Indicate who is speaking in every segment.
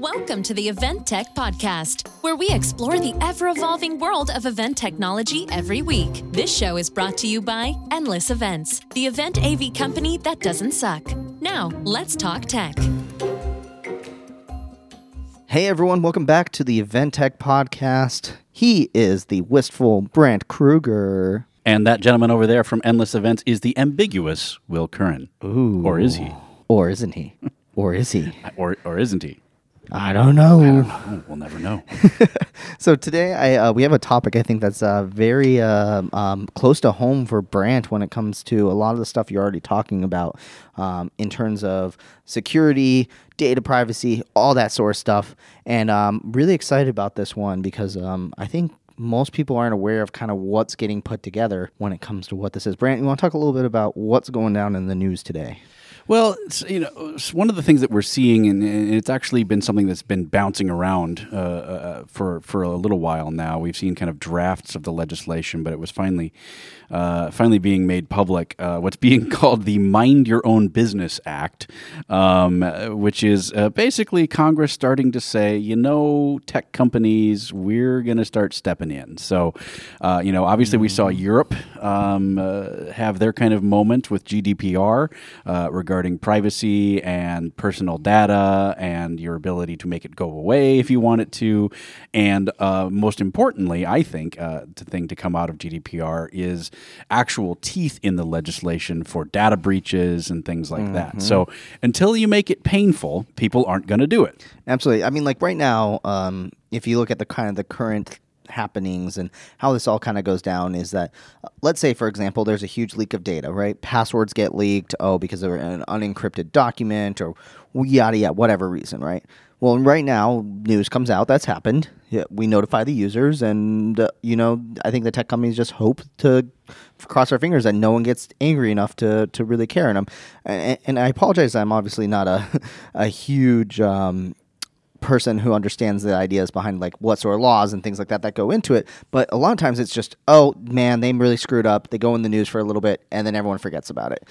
Speaker 1: Welcome to the Event Tech Podcast, where we explore the ever evolving world of event technology every week. This show is brought to you by Endless Events, the event AV company that doesn't suck. Now, let's talk tech.
Speaker 2: Hey everyone, welcome back to the Event Tech Podcast. He is the wistful Brandt Krueger.
Speaker 3: And that gentleman over there from Endless Events is the ambiguous Will Curran.
Speaker 2: Ooh.
Speaker 3: Or is he?
Speaker 2: Or isn't he? or is he?
Speaker 3: Or, or isn't he?
Speaker 2: I don't know.
Speaker 3: Oh, we'll never know.
Speaker 2: So today, I uh, we have a topic I think that's uh, very uh, um, close to home for Brandt when it comes to a lot of the stuff you're already talking about um, in terms of security, data privacy, all that sort of stuff. And um, really excited about this one because um, I think most people aren't aware of kind of what's getting put together when it comes to what this is. Brandt, you want to talk a little bit about what's going down in the news today?
Speaker 3: Well, you know, one of the things that we're seeing, and, and it's actually been something that's been bouncing around uh, uh, for for a little while now. We've seen kind of drafts of the legislation, but it was finally uh, finally being made public. Uh, what's being called the Mind Your Own Business Act, um, uh, which is uh, basically Congress starting to say, you know, tech companies, we're going to start stepping in. So, you know, obviously we saw Europe um, have their kind of moment with GDPR regarding privacy and personal data and your ability to make it go away if you want it to. And uh, most importantly, I think uh, the thing to come out of GDPR is actual teeth in the legislation for data breaches and things like that. So until you make it painful, people aren't going to do it.
Speaker 2: Absolutely. I mean, like right now, um, if you look at the kind of the current happenings and how this all kind of goes down is that uh, let's say for example there's a huge leak of data right? Passwords get leaked oh because of an unencrypted document or yada yada whatever reason right? Well right now news comes out that's happened. Yeah, we notify the users and uh, you know i think the tech companies just hope to cross our fingers that no one gets angry enough to, to really care and, I'm, and, and i apologize i'm obviously not a, a huge um, person who understands the ideas behind like what sort of laws and things like that that go into it. But a lot of times it's just, oh man, they really screwed up. They go in the news for a little bit and then everyone forgets about it.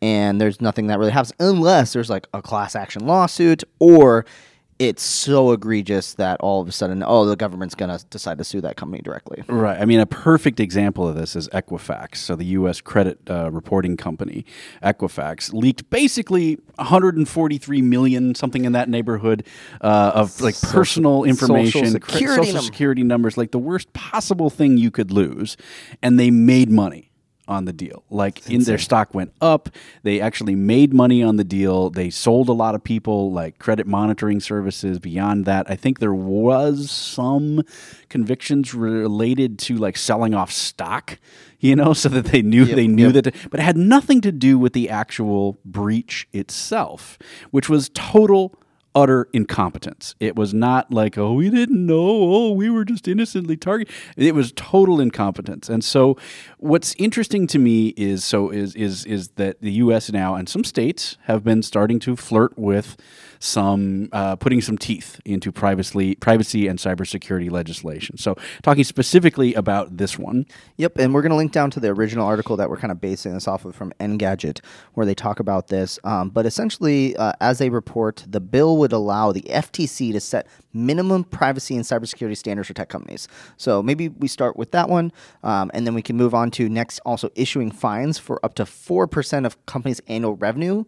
Speaker 2: And there's nothing that really happens unless there's like a class action lawsuit or it's so egregious that all of a sudden, oh, the government's going to decide to sue that company directly.
Speaker 3: Right. I mean, a perfect example of this is Equifax. So, the U.S. credit uh, reporting company, Equifax, leaked basically 143 million, something in that neighborhood, uh, of like personal information,
Speaker 2: Social
Speaker 3: cre-
Speaker 2: security
Speaker 3: social
Speaker 2: num-
Speaker 3: security numbers, like the worst possible thing you could lose, and they made money on the deal. Like in their stock went up. They actually made money on the deal. They sold a lot of people like credit monitoring services. Beyond that, I think there was some convictions related to like selling off stock, you know, so that they knew they knew that but it had nothing to do with the actual breach itself, which was total utter incompetence. It was not like, oh, we didn't know, oh, we were just innocently targeted. It was total incompetence. And so, what's interesting to me is so is is is that the U.S. now and some states have been starting to flirt with some uh, putting some teeth into privacy privacy and cybersecurity legislation. So, talking specifically about this one.
Speaker 2: Yep, and we're going to link down to the original article that we're kind of basing this off of from Engadget, where they talk about this. Um, but essentially, uh, as they report, the bill would allow the FTC to set minimum privacy and cybersecurity standards for tech companies. So maybe we start with that one, um, and then we can move on to next also issuing fines for up to 4% of companies' annual revenue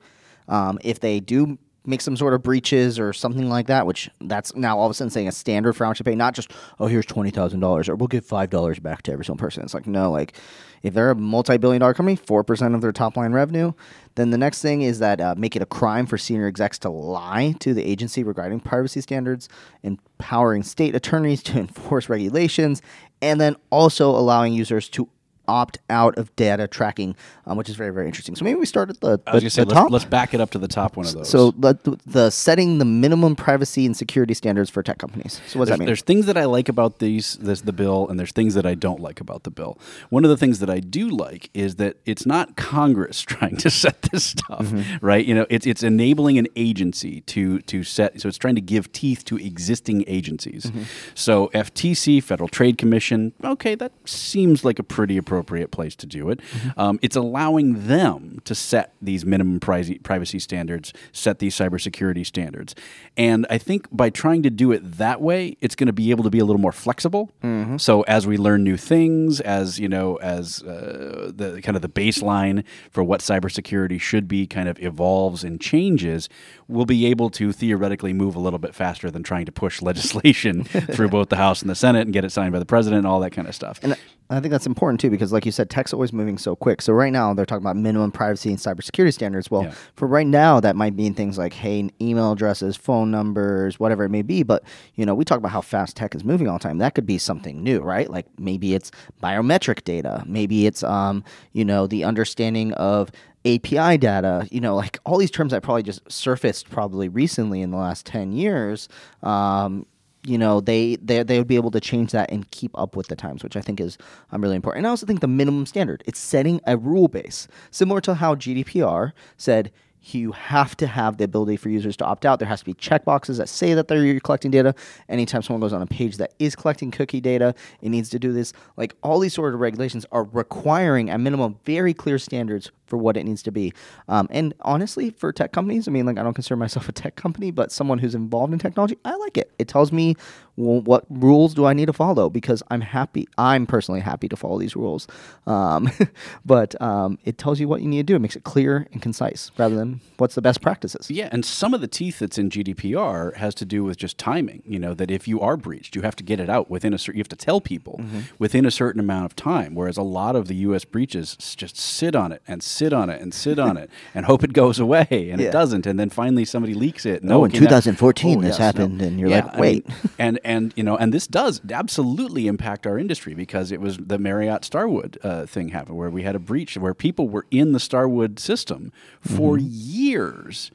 Speaker 2: um, if they do make some sort of breaches or something like that, which that's now all of a sudden saying a standard for how much to pay, not just, oh, here's $20,000 or we'll give $5 back to every single person. It's like, no, like if they're a multi billion dollar company, 4% of their top line revenue, then the next thing is that uh, make it a crime for senior execs to lie to the agency regarding privacy standards, empowering state attorneys to enforce regulations, and then also allowing users to opt out of data tracking, um, which is very, very interesting. So maybe we start at the,
Speaker 3: I was
Speaker 2: the-
Speaker 3: going to say,
Speaker 2: the top.
Speaker 3: let's, let's back it up to the top one of those.
Speaker 2: So the, the setting the minimum privacy and security standards for tech companies. So what does
Speaker 3: there's,
Speaker 2: that mean?
Speaker 3: there's things that I like about these this the bill, and there's things that I don't like about the bill. One of the things that I do like is that it's not Congress trying to set this stuff,
Speaker 2: Mm-hmm.
Speaker 3: right? You know, it's it's enabling an agency to to set. So it's trying to give teeth to existing agencies.
Speaker 2: Mm-hmm.
Speaker 3: So FTC, Federal Trade Commission, okay, that seems like a pretty appropriate appropriate place to do it. Um, it's allowing them to set these minimum privacy, privacy standards, set these cybersecurity standards. And I think by trying to do it that way, it's going to be able to be a little more flexible. So as we learn new things, as you know, as uh, the kind of the baseline for what cybersecurity should be kind of evolves and changes, we'll be able to theoretically move a little bit faster than trying to push legislation through both the House and the Senate and get it signed by the president and all that kind of stuff.
Speaker 2: And I think that's important too because, like you said, tech's always moving so quick. So right now they're talking about minimum privacy and cybersecurity standards. Well,
Speaker 3: Yeah.
Speaker 2: for right now, that might mean things like hey, email addresses, phone numbers, whatever it may be. But you know, we talk about how fast tech is moving all the time. That could be something new, right? Like maybe it's biometric data. Maybe it's um, you know, the understanding of API data, you know, like all these terms that probably just surfaced probably recently in the last 10 years, um, you know, they, they they would be able to change that and keep up with the times, which I think is um, really important. And I also think the minimum standard, it's setting a rule base, similar to how GDPR said you have to have the ability for users to opt out. There has to be checkboxes that say that they're collecting data. Anytime someone goes on a page that is collecting cookie data, it needs to do this. Like all these sort of regulations are requiring at minimum very clear standards for what it needs to be. Um, and honestly, for tech companies, I mean, like I don't consider myself a tech company, but someone who's involved in technology, I like it. It tells me well, what rules do I need to follow because I'm happy. I'm personally happy to follow these rules. Um, but um, it tells you what you need to do. It makes it clear and concise rather than what's the best practices.
Speaker 3: Yeah, and some of the teeth that's in GDPR has to do with just timing. You know that if you are breached, you have to get it out within a certain. You have to tell people
Speaker 2: Mm-hmm.
Speaker 3: within a certain amount of time. Whereas a lot of the U.S. breaches just sit on it and sit on it and sit on it and hope it goes away, and
Speaker 2: Yeah.
Speaker 3: it doesn't. And then finally somebody leaks it.
Speaker 2: Oh,
Speaker 3: No,
Speaker 2: in 2014
Speaker 3: oh,
Speaker 2: this
Speaker 3: yes, no.
Speaker 2: happened, and you're
Speaker 3: Yeah,
Speaker 2: like,
Speaker 3: I mean,
Speaker 2: wait.
Speaker 3: and and you know, and this does absolutely impact our industry because it was the Marriott Starwood uh, thing happened where we had a breach where people were in the Starwood system for
Speaker 2: Mm-hmm.
Speaker 3: Years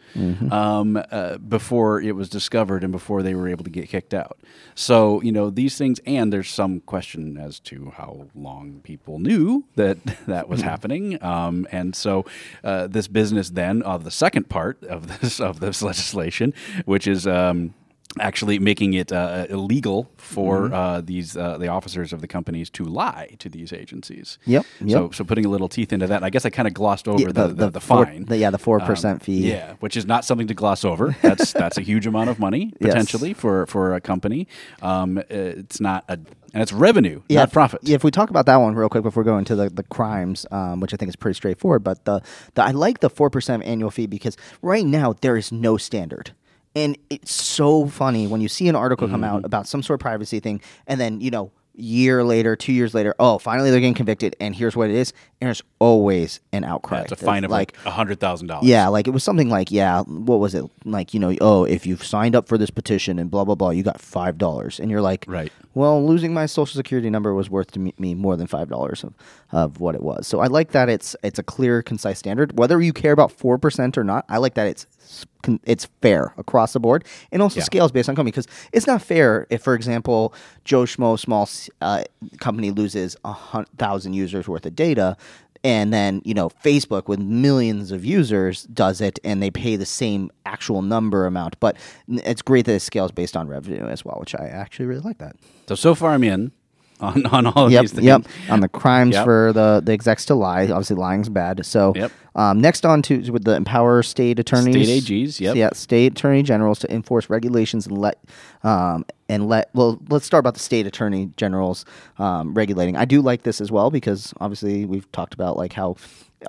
Speaker 3: um, uh, before it was discovered and before they were able to get kicked out. So you know these things, and there's some question as to how long people knew that that was happening. Um, and so uh, this business then of the second part of this of this legislation, which is. Um, actually making it uh, illegal for
Speaker 2: Mm-hmm.
Speaker 3: uh, these uh, the officers of the companies to lie to these agencies.
Speaker 2: Yep,
Speaker 3: So
Speaker 2: yep.
Speaker 3: so putting a little teeth into that. I guess I kind of glossed over
Speaker 2: Yeah,
Speaker 3: the, the, the,
Speaker 2: four-
Speaker 3: fine.
Speaker 2: the- yeah, the 4%
Speaker 3: Um,
Speaker 2: fee.
Speaker 3: Yeah, which is not something to gloss over. That's that's a huge amount of money
Speaker 2: Yes.
Speaker 3: potentially for for a company. Um, it's not a and it's revenue,
Speaker 2: yeah,
Speaker 3: not
Speaker 2: if-
Speaker 3: profit.
Speaker 2: Yeah, if we talk about that one real quick before going to the, the crimes, um, which I think is pretty straightforward, but the, the I like the four percent annual fee because right now there is no standard. And it's so funny when you see an article come
Speaker 3: Mm-hmm.
Speaker 2: out about some sort of privacy thing, and then you know, year later, two years later, oh, finally they're getting convicted, and here's what it is, and there's always an outcry.
Speaker 3: it's a fine of like a hundred thousand dollars.
Speaker 2: yeah, like it was something like, yeah, what was it? Like, you know, oh, if you've signed up for this petition and blah blah blah, you got five dollars, and you're like,
Speaker 3: Right.
Speaker 2: Well, losing my social security number was worth to me, me more than five dollars of, of what it was. So I like that it's it's a clear, concise standard. Whether you care about four percent or not, I like that it's s- con- it's fair across the board, and also
Speaker 3: Yeah.
Speaker 2: scales based on company. Because it's not fair if, for example, Joe Schmo small uh, company loses a thousand users worth of data and then you know Facebook with millions of users does it, and they pay the same actual number amount. But it's great that it scales based on revenue as well, which I actually really like that.
Speaker 3: So so far I'm in on on all of
Speaker 2: Yep,
Speaker 3: these things.
Speaker 2: yep. On the crimes
Speaker 3: Yep.
Speaker 2: for the the execs to lie, obviously lying's bad. So
Speaker 3: Yep.
Speaker 2: um, next on to with the empower state attorneys,
Speaker 3: State AGs, yep.
Speaker 2: yeah, state attorney generals to enforce regulations and let um, and let well let's start about the state attorney generals um, regulating. I do like this as well because obviously we've talked about like how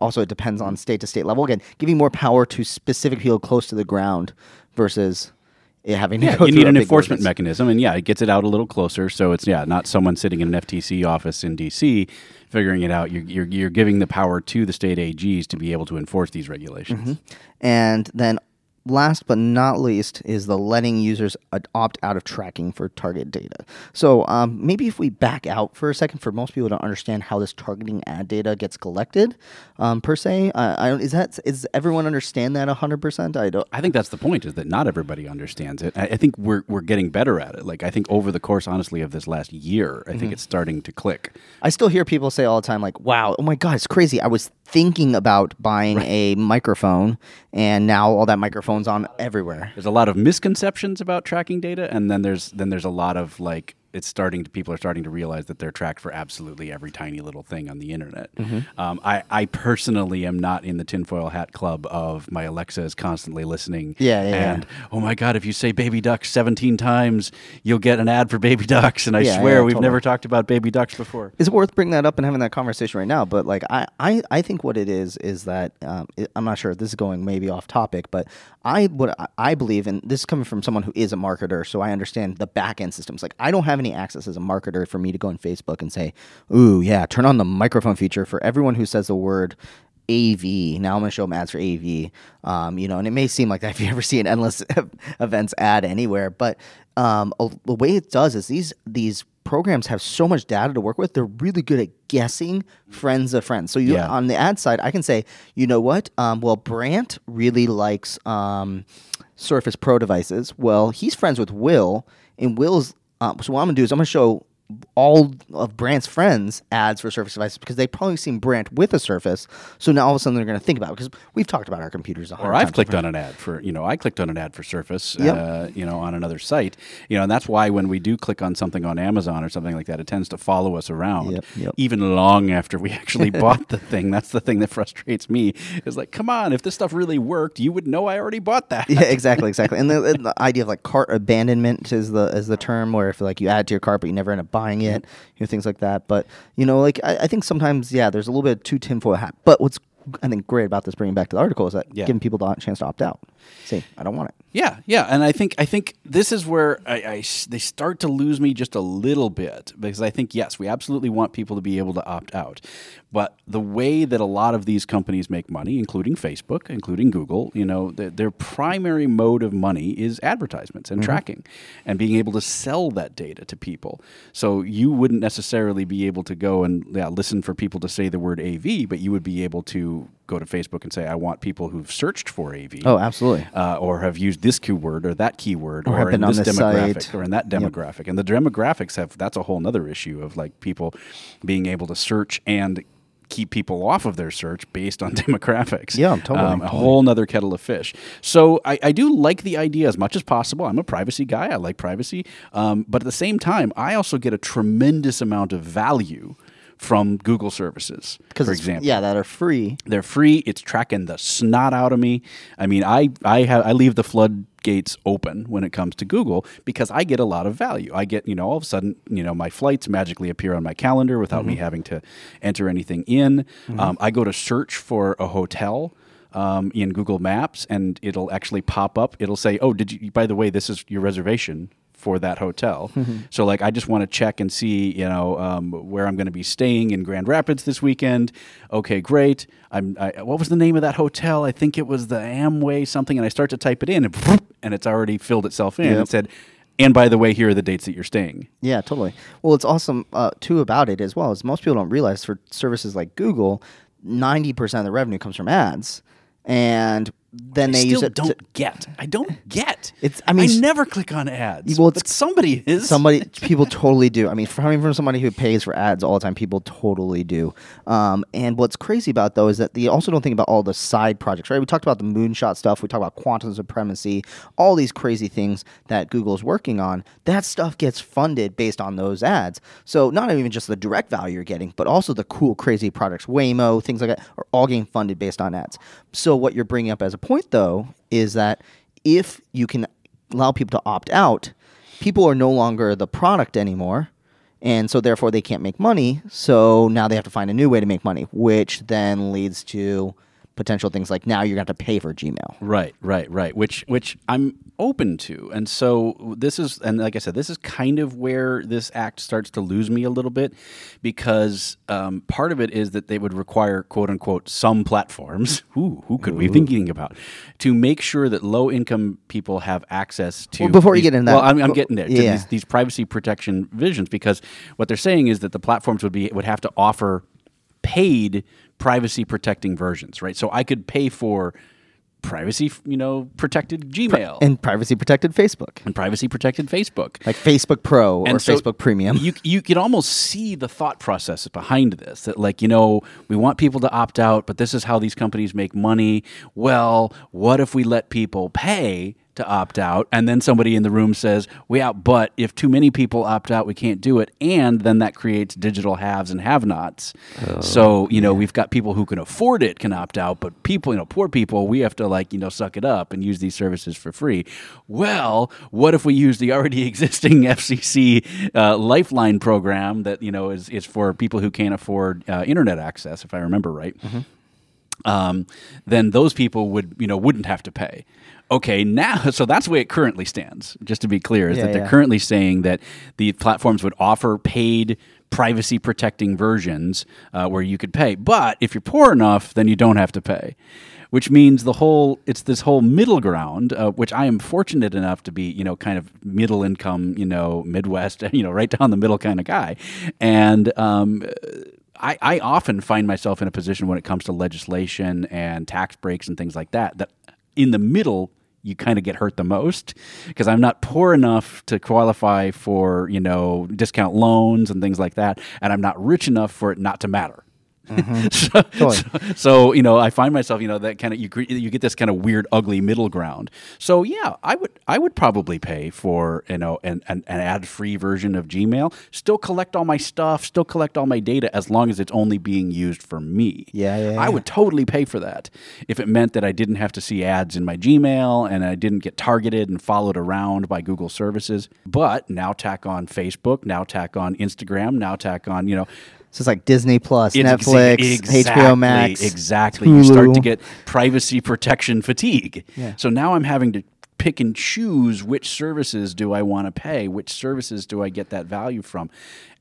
Speaker 2: also it depends on state to state level again, giving more power to specific people close to the ground versus having to
Speaker 3: Yeah, you need an enforcement mechanism, and yeah, it gets it out a little closer. So it's yeah, not someone sitting in an FTC office in DC figuring it out. You're you're, you're giving the power to the state AGs to be able to enforce these regulations. Mm-hmm.
Speaker 2: And then last but not least is the letting users opt out of tracking for target data. So um, maybe if we back out for a second, for most people to understand how this targeting ad data gets collected, um, per se, uh, I don't, is that is everyone understand that hundred percent? I don't.
Speaker 3: I think that's the point is that not everybody understands it. I, I think we're we're getting better at it. Like I think over the course, honestly, of this last year, I think it's starting to click.
Speaker 2: I still hear people say all the time, like, "Wow, oh my god, it's crazy! I was thinking about buying a microphone, and now all that microphone's on everywhere."
Speaker 3: There's a lot of misconceptions about tracking data, and then there's then there's a lot of like it's starting to people are starting to realize that they're tracked for absolutely every tiny little thing on the internet.
Speaker 2: Mm-hmm.
Speaker 3: Um, I, I personally am not in the tinfoil hat club of my Alexa is constantly listening.
Speaker 2: Yeah, yeah, yeah.
Speaker 3: And oh my god, if you say baby ducks 17 times, you'll get an ad for baby ducks. And I
Speaker 2: Yeah,
Speaker 3: swear
Speaker 2: yeah,
Speaker 3: we've
Speaker 2: totally.
Speaker 3: never talked about baby ducks before.
Speaker 2: Is it worth bringing that up and having that conversation right now? But like, I, I, I think what it is is that um, it, I'm not sure if this is going maybe off topic, but I what I- I believe, and this is coming from someone who is a marketer, so I understand the back end systems. Like, I don't have any access as a marketer for me to go on Facebook and say, "Ooh, yeah, turn on the microphone feature for everyone who says the word." AV. Now I'm going to show them ads for AV. Um, you know, and it may seem like that if you ever see an endless events ad anywhere, but um, a- the way it does is these these programs have so much data to work with. They're really good at guessing friends of friends. So you
Speaker 3: Yeah.
Speaker 2: on the ad side, I can say, you know what? Um, well, Brandt really likes um, Surface Pro devices. Well, he's friends with Will, and Will's. Um, so what I'm gonna do is I'm gonna show all of Brandt's friends ads for Surface devices because they probably seen Brandt with a Surface. So now all of a sudden they're gonna think about it because we've talked about our computers. A
Speaker 3: Or I've clicked on an ad for, you know, I clicked on an ad for Surface,
Speaker 2: Yep.
Speaker 3: uh, you know, on another site, you know, and that's why when we do click on something on Amazon or something like that, it tends to follow us around,
Speaker 2: Yep, yep.
Speaker 3: even long after we actually bought the thing. That's the thing that frustrates me. Is like, come on, if this stuff really worked, you would know I already bought that.
Speaker 2: yeah, exactly, exactly. And the, and the idea of like cart abandonment is the is the term where if like you add to your cart but you never end up buying mm-hmm. it, you know, things like that. But you know, like I, I think sometimes yeah, there's a little bit too tinfoil hat. But what's I think great about this bringing back to the article is that
Speaker 3: Yeah.
Speaker 2: giving people the chance to opt out. Say, I don't want it.
Speaker 3: Yeah, yeah, and I think I think this is where I, I they start to lose me just a little bit because I think yes, we absolutely want people to be able to opt out, but the way that a lot of these companies make money, including Facebook, including Google, you know, their, their primary mode of money is advertisements and tracking, and being able to sell that data to people. So you wouldn't necessarily be able to go and yeah, listen for people to say the word AV, but you would be able to go to Facebook and say, I want people who've searched for AV
Speaker 2: Oh, absolutely.
Speaker 3: uh, or have used this keyword or that keyword
Speaker 2: Or
Speaker 3: or, in this
Speaker 2: this
Speaker 3: demographic
Speaker 2: site.
Speaker 3: or in that demographic. And the demographics have that's a whole other issue of like people being able to search and keep people off of their search based on demographics.
Speaker 2: Yeah, totally,
Speaker 3: Um, a whole nother kettle of fish. So I, I do like the idea as much as possible. I'm a privacy guy. I like privacy. Um, but at the same time, I also get a tremendous amount of value from Google services, for example.
Speaker 2: yeah, that are free.
Speaker 3: They're free. It's tracking the snot out of me. I mean, I I have I leave the floodgates open when it comes to Google because I get a lot of value. I get you know all of a sudden you know my flights magically appear on my calendar without me having to enter anything in. Um, I go to search for a hotel. Um, in Google Maps, and it'll actually pop up. It'll say, "Oh, did you? By the way, this is your reservation for that hotel." So, like, I just want to check and see, you know, um, where I'm going to be staying in Grand Rapids this weekend. Okay, great. I'm. I, what was the name of that hotel? I think it was the Amway something. And I start to type it in, and, and it's already filled itself in.
Speaker 2: Yep.
Speaker 3: It said, "And by the way, here are the dates that you're staying."
Speaker 2: Yeah, totally. Well, it's awesome uh, too about it as well. Is most people don't realize for services like Google, ninety percent of the revenue comes from ads, and then
Speaker 3: I
Speaker 2: they
Speaker 3: still
Speaker 2: use it.
Speaker 3: don't
Speaker 2: to-
Speaker 3: get. I don't get.
Speaker 2: It's- I mean,
Speaker 3: I never click on ads.
Speaker 2: Well, it's-
Speaker 3: but somebody is.
Speaker 2: Somebody, people totally do. I mean, coming from somebody who pays for ads all the time, people totally do. Um, and what's crazy about though is that they also don't think about all the side projects, right? We talked about the moonshot stuff. We talked about quantum supremacy, all these crazy things that Google's working on. That stuff gets funded based on those ads. So not even just the direct value you're getting, but also the cool, crazy products, Waymo, things like that, are all getting funded based on ads. So what you're bringing up as a point though is that if you can allow people to opt out, people are no longer the product anymore. And so therefore they can't make money. So now they have to find a new way to make money, which then leads to potential things like now you're going to have to pay for Gmail.
Speaker 3: Right, right, right. Which which I'm open to, and so this is, and like I said, this is kind of where this act starts to lose me a little bit, because um, part of it is that they would require quote unquote some platforms. Ooh, who could we be thinking about to make sure that low income people have access to?
Speaker 2: Well, before you get into that-
Speaker 3: well, I'm, I'm getting there. to
Speaker 2: yeah.
Speaker 3: these, these privacy protection visions, because what they're saying is that the platforms would be would have to offer paid privacy protecting versions, right? So I could pay for privacy, you know, protected Gmail and,
Speaker 2: And privacy protected Facebook, and
Speaker 3: privacy protected Facebook.
Speaker 2: like Facebook Pro or
Speaker 3: so
Speaker 2: Facebook Premium.
Speaker 3: You you can almost see the thought process behind this. That like you know we want people to opt out, but this is how these companies make money. Well, what if we let people pay to opt out, and then somebody in the room says, "We out," but if too many people opt out, we can't do it, and then that creates digital haves and have-nots. so you know, we've got people who can afford it can opt out, but people, you know, poor people, we have to like you know suck it up and use these services for free. Well, what if we use the already existing FCC uh, Lifeline program that you know is is for people who can't afford uh, internet access, if I remember right? um, then those people would you know wouldn't have to pay. Okay, now so that's the way it currently stands. Just to be clear, is
Speaker 2: Yeah,
Speaker 3: that they're
Speaker 2: yeah.
Speaker 3: currently saying that the platforms would offer paid privacy protecting versions uh, where you could pay, but if you're poor enough, then you don't have to pay. Which means the whole it's this whole middle ground, uh, which I am fortunate enough to be, you know, kind of middle income, you know, Midwest, you know, right down the middle kind of guy, and um, I, I often find myself in a position when it comes to legislation and tax breaks and things like that that in the middle you kind of get hurt the most because I'm not poor enough to qualify for you know discount loans and things like that, and I'm not rich enough for it not to matter. Mm-hmm. so, so, so, you know, I find myself, you know, that kind of you you get this kind of weird, ugly middle ground. So yeah, I would I would probably pay for you know an an, an ad free version of Gmail, still collect all my stuff, still collect all my data as long as it's only being used for me.
Speaker 2: Yeah, yeah,
Speaker 3: I would totally pay for that if it meant that I didn't have to see ads in my Gmail and I didn't get targeted and followed around by Google services. But now tack on Facebook, now tack on Instagram, now tack on you know
Speaker 2: So it's like Disney Plus,
Speaker 3: it's
Speaker 2: Netflix,
Speaker 3: exa-
Speaker 2: HBO Max.
Speaker 3: Exactly. You start to get privacy protection fatigue.
Speaker 2: Yeah.
Speaker 3: So now I'm having to pick and choose which services do I want to pay, which services do I get that value from.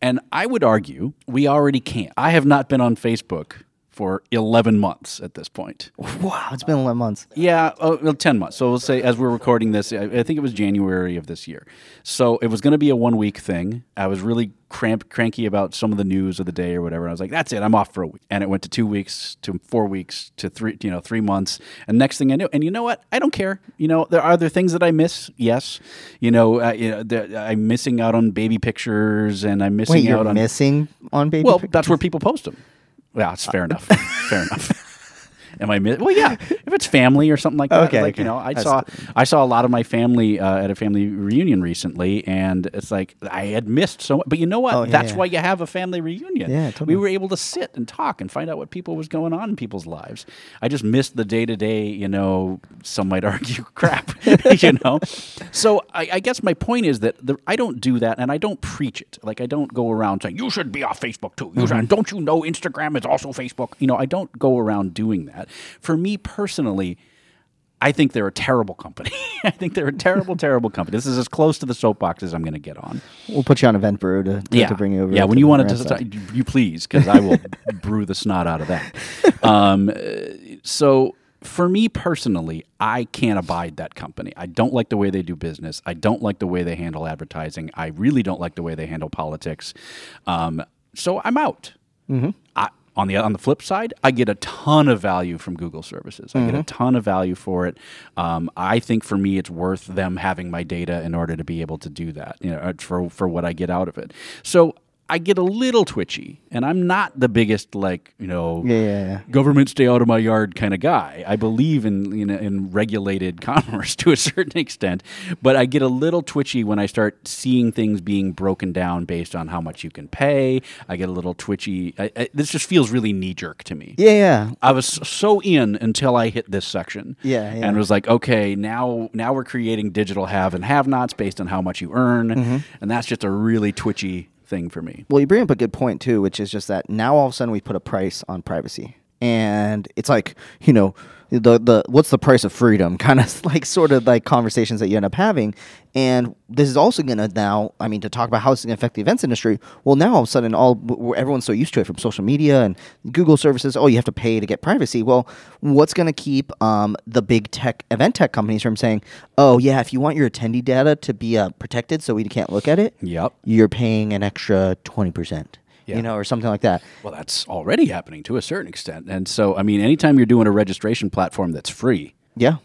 Speaker 3: And I would argue we already can't. I have not been on Facebook for 11 months at this point.
Speaker 2: Wow, it's been 11 months.
Speaker 3: Yeah, uh, well, 10 months. So we'll say, as we're recording this, I, I think it was January of this year. So it was going to be a one week thing. I was really cramp, cranky about some of the news of the day or whatever. I was like, that's it, I'm off for a week. And it went to two weeks, to four weeks, to three, you know, three months. And next thing I knew, and you know what? I don't care. You know, there are there things that I miss. Yes. You know, uh, you know there, I'm missing out on baby pictures and I'm missing
Speaker 2: Wait,
Speaker 3: out on.
Speaker 2: missing on baby
Speaker 3: Well,
Speaker 2: pic-
Speaker 3: that's where people post them. Yeah, it's fair enough. Uh, fair enough. Am I mi- well? Yeah, if it's family or something like that.
Speaker 2: Okay,
Speaker 3: like
Speaker 2: okay.
Speaker 3: you know, I
Speaker 2: That's
Speaker 3: saw I saw a lot of my family uh, at a family reunion recently, and it's like I had missed so. But you know what?
Speaker 2: Oh, yeah,
Speaker 3: That's
Speaker 2: yeah.
Speaker 3: why you have a family reunion.
Speaker 2: Yeah,
Speaker 3: we were able to sit and talk and find out what people was going on in people's lives. I just missed the day to day. You know, some might argue crap. you know, so I, I guess my point is that the, I don't do that, and I don't preach it. Like I don't go around saying you should be off Facebook too. You
Speaker 2: Mm-hmm.
Speaker 3: should, don't you know Instagram is also Facebook? You know, I don't go around doing that. For me personally. I think they're a terrible company. I think they're a terrible, terrible company. This is as close to the soapbox as I'm going to get on.
Speaker 2: We'll put you on Event Brew to, to, to bring you over.
Speaker 3: Yeah, when you want to, you please, because I will brew the snot out of that. Um, uh, so for me personally, I can't abide that company. I don't like the way they do business. I don't like the way they handle advertising. I really don't like the way they handle politics. Um, so I'm out.
Speaker 2: Mm-hmm.
Speaker 3: On the on the flip side, I get a ton of value from Google services. I
Speaker 2: Mm-hmm.
Speaker 3: get a ton of value for it. Um, I think for me, it's worth them having my data in order to be able to do that. You know, uh, for for what I get out of it. So I get a little twitchy, and I'm not the biggest like you know
Speaker 2: Yeah, yeah, yeah.
Speaker 3: government stay out of my yard kind of guy. I believe in, in in regulated commerce to a certain extent, but I get a little twitchy when I start seeing things being broken down based on how much you can pay. I get a little twitchy. I, I, this just feels really knee jerk to me.
Speaker 2: Yeah, yeah.
Speaker 3: I was so in until I hit this section.
Speaker 2: Yeah, yeah.
Speaker 3: And was like, okay, now now we're creating digital have and have nots based on how much you earn,
Speaker 2: Mm-hmm.
Speaker 3: and that's just a really twitchy thing for me.
Speaker 2: Well, you bring up a good point too, which is just that now all of a sudden we put a price on privacy, and it's like you know the the what's the price of freedom kind of like sort of like conversations that you end up having, and this is also going to now I mean to talk about how it's going to affect the events industry. Well, now all of a sudden all everyone's so used to it from social media and Google services. Oh, you have to pay to get privacy. Well, what's going to keep um, the big tech event tech companies from saying, oh yeah, if you want your attendee data to be uh, protected so we can't look at it,
Speaker 3: Yep.
Speaker 2: you're paying an extra 20%,
Speaker 3: Yeah.
Speaker 2: you know, or something like that.
Speaker 3: Well, that's already happening to a certain extent. And so, I mean, anytime you're doing a registration platform that's free,
Speaker 2: Yeah.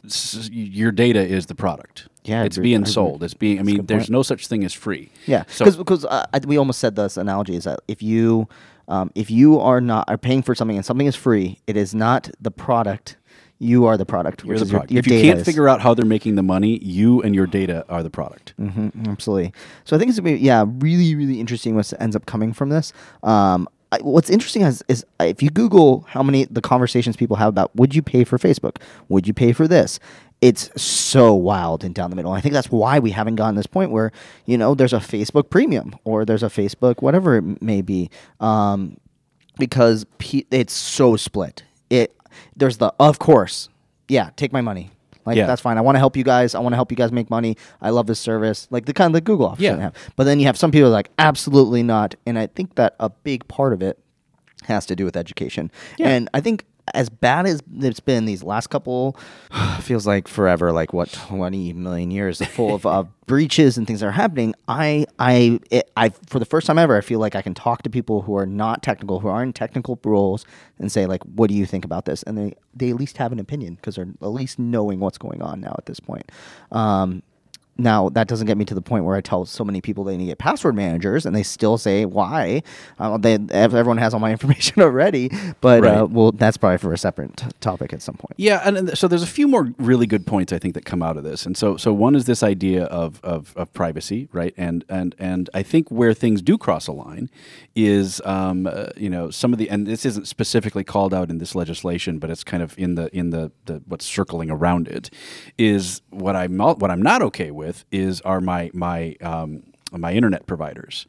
Speaker 3: your data is the product.
Speaker 2: Yeah,
Speaker 3: it's being sold. It's being. I mean, there's
Speaker 2: point.
Speaker 3: no such thing as free.
Speaker 2: Yeah.
Speaker 3: So
Speaker 2: Because because uh, we almost said this analogy is that if you um, if you are not are paying for something and something is free, it is not the product You are the product.
Speaker 3: You're the
Speaker 2: is your-
Speaker 3: product.
Speaker 2: your
Speaker 3: if you
Speaker 2: data
Speaker 3: can't
Speaker 2: is-
Speaker 3: figure out how they're making the money, you and your data are the product.
Speaker 2: Mhm, absolutely. So I think it's gonna be yeah, really, really interesting what ends up coming from this. Um, I, what's interesting is, is uh, if you Google how many the conversations people have about would you pay for Facebook, would you pay for this, it's so wild and down the middle. I think that's why we haven't gotten this point where you know there's a Facebook Premium or there's a Facebook whatever it may be, um, because pe- it's so split. It there's the of course, yeah, take my money. Like
Speaker 3: Yeah.
Speaker 2: that's fine. I want to help you guys. I want to help you guys make money. I love this service. Like the kind of the Google office
Speaker 3: Yeah.
Speaker 2: have. But then you have some people like absolutely not. And I think that a big part of it has to do with education.
Speaker 3: Yeah.
Speaker 2: And I think as bad as it's been these last couple feels like forever like what 20 million years full of uh, breaches and things that are happening. I i it, i for the first time ever i feel like i can talk to people who are not technical who aren't technical roles and say like what do you think about this? And they they at least have an opinion because they're at least knowing what's going on now at this point. Um now that doesn't get me to the point where I tell so many people they need to get password managers, and they still say why. Uh, they everyone has all my information already, but uh, well, that's probably for a separate t- topic at some point.
Speaker 3: Yeah, and, and so there's a few more really good points I think that come out of this, and so so one is this idea of of, of privacy, right? And and and I think where things do cross a line is, um, uh, you know, some of the and this isn't specifically called out in this legislation, but it's kind of in the in the, the what's circling around it, is what I'm what I'm not okay with is are my my um, my internet providers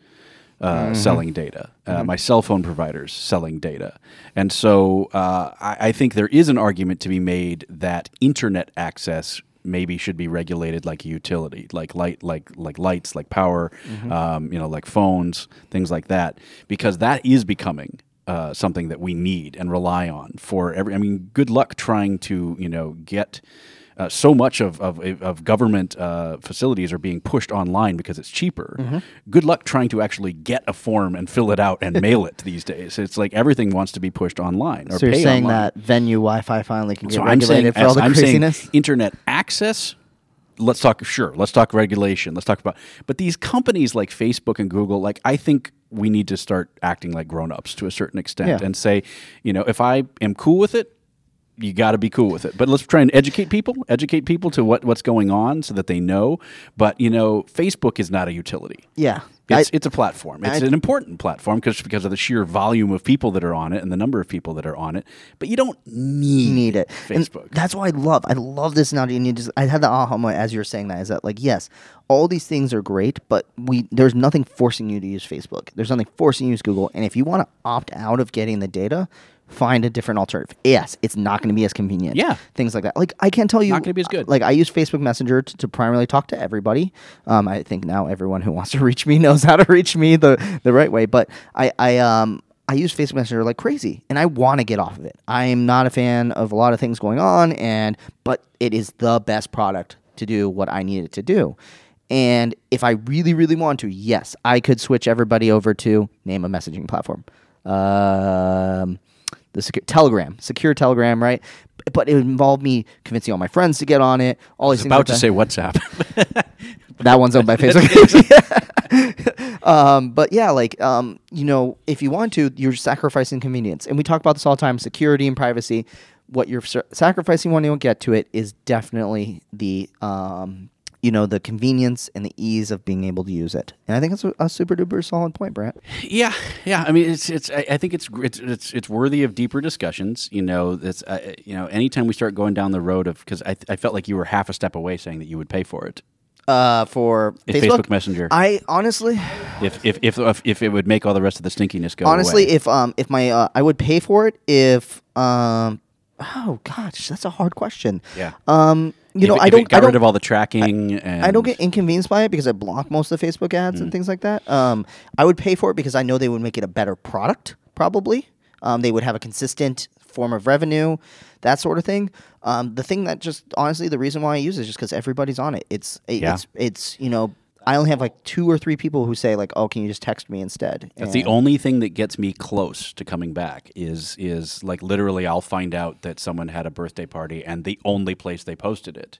Speaker 3: uh, selling data, uh, my cell phone providers selling data. And so uh, I, I think there is an argument to be made that internet access maybe should be regulated like a utility, like light, like like lights, like power, um, you know, like phones, things like that, because that is becoming. Uh, something that we need and rely on for every. I mean, good luck trying to you know get uh, so much of, of, of government uh, facilities are being pushed online because it's cheaper.
Speaker 2: Mm-hmm.
Speaker 3: Good luck trying to actually get a form and fill it out and mail it these days. It's like everything wants to be pushed online. Or
Speaker 2: So you're saying
Speaker 3: online.
Speaker 2: that venue Wi-Fi finally can get
Speaker 3: So I'm saying,
Speaker 2: regulated for all the
Speaker 3: I'm
Speaker 2: craziness?
Speaker 3: internet access. Let's talk. Sure, let's talk regulation. Let's talk about. But these companies like Facebook and Google, like I think we need to start acting like grown-ups to a certain extent
Speaker 2: Yeah.
Speaker 3: and say, you know, if I am cool with it, you got to be cool with it. But let's try and educate people, educate people to what, what's going on so that they know. But you know, Facebook is not a utility.
Speaker 2: yeah,
Speaker 3: It's,
Speaker 2: I-
Speaker 3: it's a platform. It's
Speaker 2: I-
Speaker 3: an important platform because because of the sheer volume of people that are on it and the number of people that are on it. But you don't need,
Speaker 2: need it. And
Speaker 3: Facebook.
Speaker 2: that's why I love. I love this analogy. And you just, I had the aha moment as you were saying that. Is that like yes, all these things are great, but we there's nothing forcing you to use Facebook. There's nothing forcing you to use Google. And if you want to opt out of getting the data. Find a different alternative. Yes, it's not going to be as convenient.
Speaker 3: Yeah.
Speaker 2: things like that. Like I can't tell you,
Speaker 3: Not gonna be as good.
Speaker 2: Like I use Facebook Messenger to, to primarily talk to everybody. Um, I think now everyone who wants to reach me knows how to reach me the the right way. But I I um I use Facebook Messenger like crazy, and I want to get off of it. I am not a fan of a lot of things going on, and but it is the best product to do what I need it to do. And if I really, really want to, yes, I could switch everybody over to name a messaging platform. Um, the secure, Telegram, secure Telegram, right? But it involved me convincing all my friends to get on it. All
Speaker 3: I
Speaker 2: these
Speaker 3: was about to say WhatsApp.
Speaker 2: That one's owned by Facebook. um, but yeah, like um, you know, if you want to, you're sacrificing convenience, and we talk about this all the time: security and privacy. What you're sacrificing when you don't get to it is definitely the um, you know, the convenience and the ease of being able to use it. And I think it's a, a super duper solid point, Brandt.
Speaker 3: Yeah, yeah. I mean, it's it's. I, I think it's it's it's it's worthy of deeper discussions. You know, it's uh, you know, anytime we start going down the road of because I I felt like you were half a step away saying that you would pay for it
Speaker 2: Uh, for Facebook,
Speaker 3: Facebook Messenger.
Speaker 2: I honestly,
Speaker 3: if, if if if if it would make all the rest of the stinkiness go
Speaker 2: honestly,
Speaker 3: away.
Speaker 2: if um, if my uh, I would pay for it if um, oh gosh, that's a hard question.
Speaker 3: Yeah.
Speaker 2: Um, you
Speaker 3: If
Speaker 2: know,
Speaker 3: it-
Speaker 2: I don't.
Speaker 3: got
Speaker 2: I don't
Speaker 3: rid of all the tracking and
Speaker 2: I don't get inconvenienced by it because I block most of the Facebook ads
Speaker 3: Mm.
Speaker 2: and things like that. Um, I would pay for it because I know they would make it a better product. Probably, um, they would have a consistent form of revenue, that sort of thing. Um, the thing that just honestly, the reason why I use it is just because everybody's on it. It's it,
Speaker 3: Yeah.
Speaker 2: it's it's you know. I only have like two or three people who say like, "Oh, can you just text me instead?"
Speaker 3: That's the only thing that gets me close to coming back is is like literally I'll find out that someone had a birthday party and the only place they posted it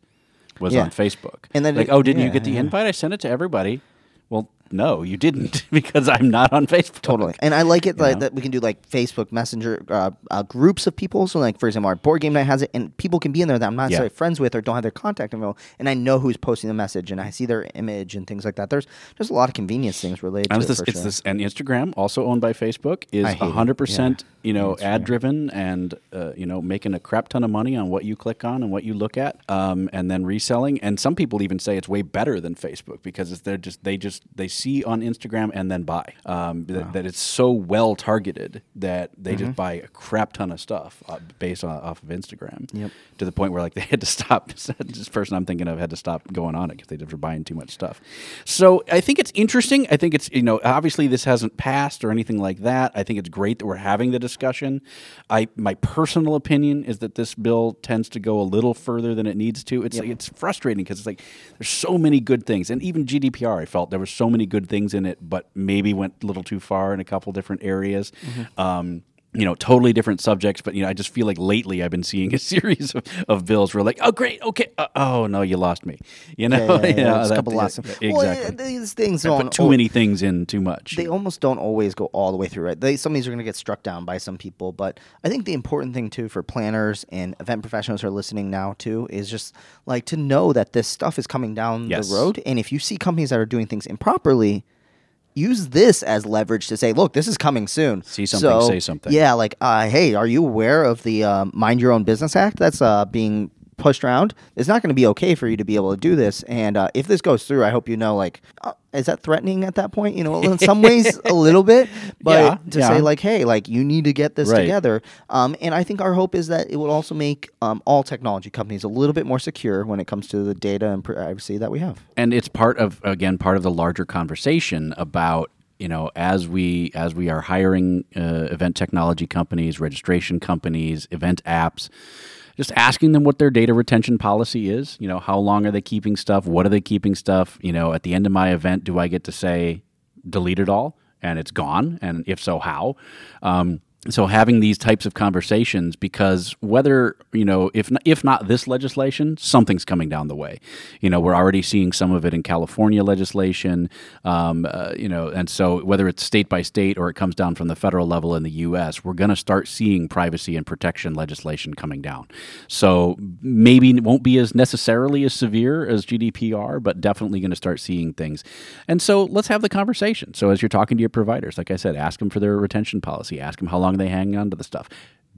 Speaker 3: was
Speaker 2: Yeah.
Speaker 3: on Facebook.
Speaker 2: And then
Speaker 3: like,
Speaker 2: it-
Speaker 3: oh, didn't you get the
Speaker 2: yeah.
Speaker 3: invite? I sent it to everybody. Well, no, you didn't, because I'm not on Facebook.
Speaker 2: Totally, and I like it like, that we can do like Facebook Messenger uh, uh, groups of people. So, like for example, our board game night has it, and people can be in there that I'm not
Speaker 3: Yeah.
Speaker 2: necessarily friends with or don't have their contact info, and I know who's posting the message, and I see their image and things like that. There's there's a lot of convenience things related
Speaker 3: And
Speaker 2: to it.
Speaker 3: this, it's
Speaker 2: sure.
Speaker 3: this, and Instagram, also owned by Facebook, is
Speaker 2: I hate it.
Speaker 3: hundred percent,
Speaker 2: Yeah.
Speaker 3: you know, ad driven and uh, you know making a crap ton of money on what you click on and what you look at, um, and then reselling. And some people even say it's way better than Facebook because it's they're just they just they see on Instagram and then buy. Um, that, that it's so well targeted that they
Speaker 2: Mm-hmm.
Speaker 3: just buy a crap ton of stuff uh, based on, off of Instagram.
Speaker 2: Yep.
Speaker 3: To the point where like they had to stop. this person I'm thinking of had to stop going on it because they were buying too much stuff. So I think it's interesting. I think it's you know obviously this hasn't passed or anything like that. I think it's great that we're having the discussion. I my personal opinion is that this bill tends to go a little further than it needs to. It's like, it's frustrating because it's like there's so many good things, and even GDPR I felt there were so many good things in it, but maybe went a little too far in a couple different areas. Um, you know, totally different subjects, but you know, I just feel like lately I've been seeing a series of, of bills where like, oh great, okay, uh, oh no, you lost me. You know,
Speaker 2: yeah, yeah, yeah,
Speaker 3: know,
Speaker 2: there's a couple
Speaker 3: yeah,
Speaker 2: lots of
Speaker 3: exactly.
Speaker 2: Well, these things
Speaker 3: I put too many things in too much.
Speaker 2: They almost don't always go all the way through, right? They, some of these are going to get struck down by some people, but I think the important thing too for planners and event professionals who are listening now too is just like to know that this stuff is coming down
Speaker 3: Yes.
Speaker 2: the road, and if you see companies that are doing things improperly. Use this as leverage to say, "Look, this is coming soon."
Speaker 3: See something,
Speaker 2: So,
Speaker 3: say something.
Speaker 2: Yeah, like, uh, hey, are you aware of the um, Mind Your Own Business Act that's uh, being pushed around? It's not going to be okay for you to be able to do this. And uh, if this goes through, I hope you know, like, uh, is that threatening at that point? You know, in some ways, a little bit, but
Speaker 3: Yeah,
Speaker 2: to
Speaker 3: yeah.
Speaker 2: say, like, hey, like, you need to get this
Speaker 3: Right.
Speaker 2: together. Um, and I think our hope is that it will also make um, all technology companies a little bit more secure when it comes to the data and privacy that we have.
Speaker 3: and it's part of again part of the larger conversation about you know as we as we are hiring uh, event technology companies registration companies event apps just asking them what their data retention policy is you know how long are they keeping stuff? What are they keeping stuff? You know at the end of my event do i get to say delete it all and it's gone? And if so how? Um, so having these types of conversations because whether you know if not, if not this legislation something's coming down the way. You know we're already seeing some of it in california legislation um, uh, you know and so whether it's state by state or it comes down from the federal level in the us we're going to start seeing privacy and protection legislation coming down. So maybe it won't be as necessarily as severe as gdpr but definitely going to start seeing things. And so let's have the conversation. So as you're talking to your providers like i said ask them for their retention policy ask them how long they hang on to the stuff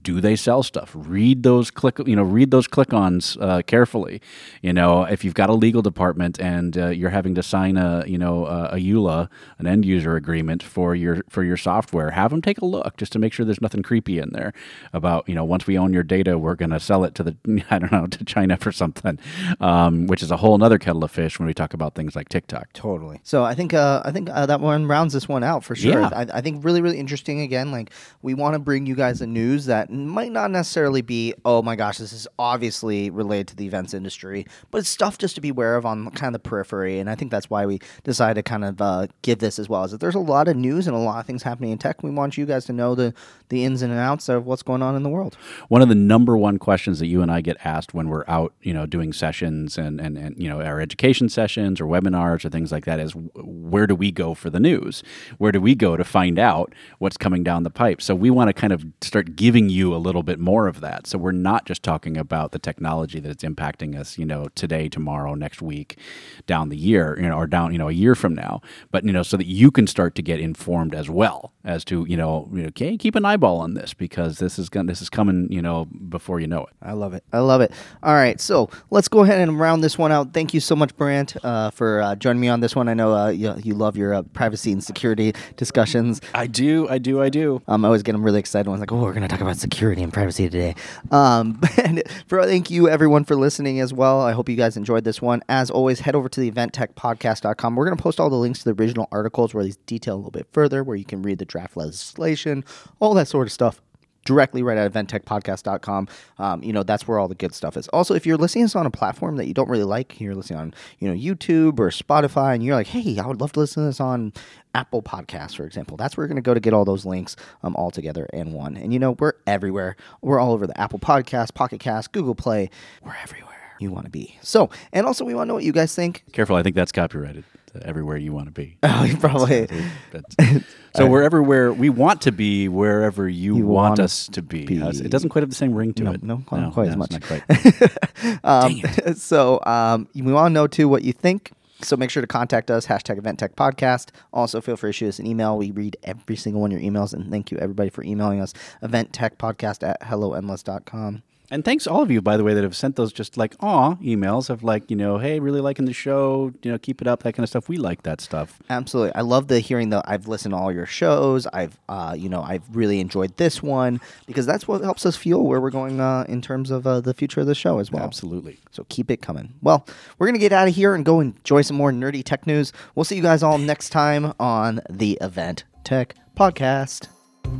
Speaker 3: do they sell stuff? Read those click, you know, read those click-ons uh, carefully. You know, if you've got a legal department and uh, you're having to sign a, you know, a, a EULA, an end user agreement for your for your software, have them take a look just to make sure there's nothing creepy in there about, you know, once we own your data, we're going to sell it to the, I don't know, to China for something, um, which is a whole other kettle of fish when we talk about things like TikTok.
Speaker 2: Totally. So I think uh, I think uh, that one rounds this one out for sure.
Speaker 3: Yeah.
Speaker 2: I, I think really really interesting. Again, like we want to bring you guys the news that might not necessarily be oh my gosh this is obviously related to the events industry, but it's stuff just to be aware of on kind of the periphery. And I think that's why we decided to kind of uh, give this as well. Is that there's a lot of news and a lot of things happening in tech. We want you guys to know the the ins and outs of what's going on in the world.
Speaker 3: one of the number one questions that you and I get asked when we're out, you know, doing sessions and, and, and you know, our education sessions or webinars or things like that is where do we go for the news? Where do we go to find out what's coming down the pipe? So we want to kind of start giving you a little bit more of that. So we're not just talking about the technology that's impacting us, you know, today, tomorrow, next week, down the year, you know, or down, you know, a year from now, but, you know, so that you can start to get informed as well as to, you know, you know, okay, keep an eyeball on this because this is going this is coming, you know, before you know it.
Speaker 2: I love it. I love it. All right, so let's go ahead and round this one out. Thank you so much, Brandt, uh, for uh, joining me on this one. I know uh, you, you love your uh, privacy and security discussions.
Speaker 3: I do, I do, I do.
Speaker 2: Um, I always get them really excited when it's like, oh, we're going to talk about security and privacy today. Um, and for thank you everyone for listening as well. I hope you guys enjoyed this one. As always, head over to the eventtechpodcast.com. We're going to post all the links to the original articles where these detail a little bit further, where you can read the draft legislation, all that sort of stuff directly right at eventtechpodcast.com. Um, you know, that's where all the good stuff is. Also, if you're listening to this on a platform that you don't really like, you're listening on, you know, YouTube or Spotify, and you're like, hey, I would love to listen to this on Apple Podcasts, for example. That's where you're going to go to get all those links um, all together in one. And, you know, we're everywhere. We're all over the Apple Podcast, Pocket Cast, Google Play. We're everywhere. you want to be. So, and also we want to know what you guys think.
Speaker 3: Careful, I think that's copyrighted. Everywhere you want to be.
Speaker 2: Oh, you probably.
Speaker 3: That's- so wherever where we want to be, wherever you,
Speaker 2: You
Speaker 3: want
Speaker 2: want
Speaker 3: us to be.
Speaker 2: be.
Speaker 3: It doesn't quite have the same ring to
Speaker 2: No,
Speaker 3: it.
Speaker 2: no, not quite as much.
Speaker 3: not quite.
Speaker 2: Um, so um, we want to know too what you think. So make sure to contact us, hashtag Event Tech Podcast. Also, feel free to shoot us an email. We read every single one of your emails, and thank you everybody for emailing us, Event Tech Podcast at helloendless.com.
Speaker 3: And thanks all of you, by the way, that have sent those just like aw emails of like, you know, hey, really liking the show, you know, keep it up, that kind of stuff. We like that stuff.
Speaker 2: Absolutely. I love the hearing that I've listened to all your shows. I've, uh, you know, I've really enjoyed this one because that's what helps us fuel where we're going uh, in terms of uh, the future of the show as well.
Speaker 3: Absolutely.
Speaker 2: So keep it coming. Well, we're going to get out of here and go enjoy some more nerdy tech news. We'll see you guys all next time on the Event Tech Podcast.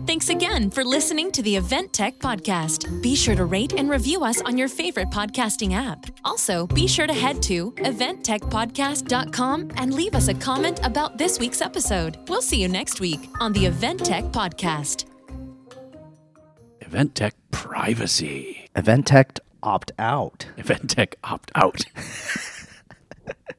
Speaker 1: Thanks again for listening to the Event Tech Podcast. Be sure to rate and review us on your favorite podcasting app. Also, be sure to head to eventtechpodcast.com and leave us a comment about this week's episode. We'll see you next week on the Event Tech Podcast.
Speaker 3: Event Tech privacy.
Speaker 2: Event Tech opt out.
Speaker 3: Event Tech opt out.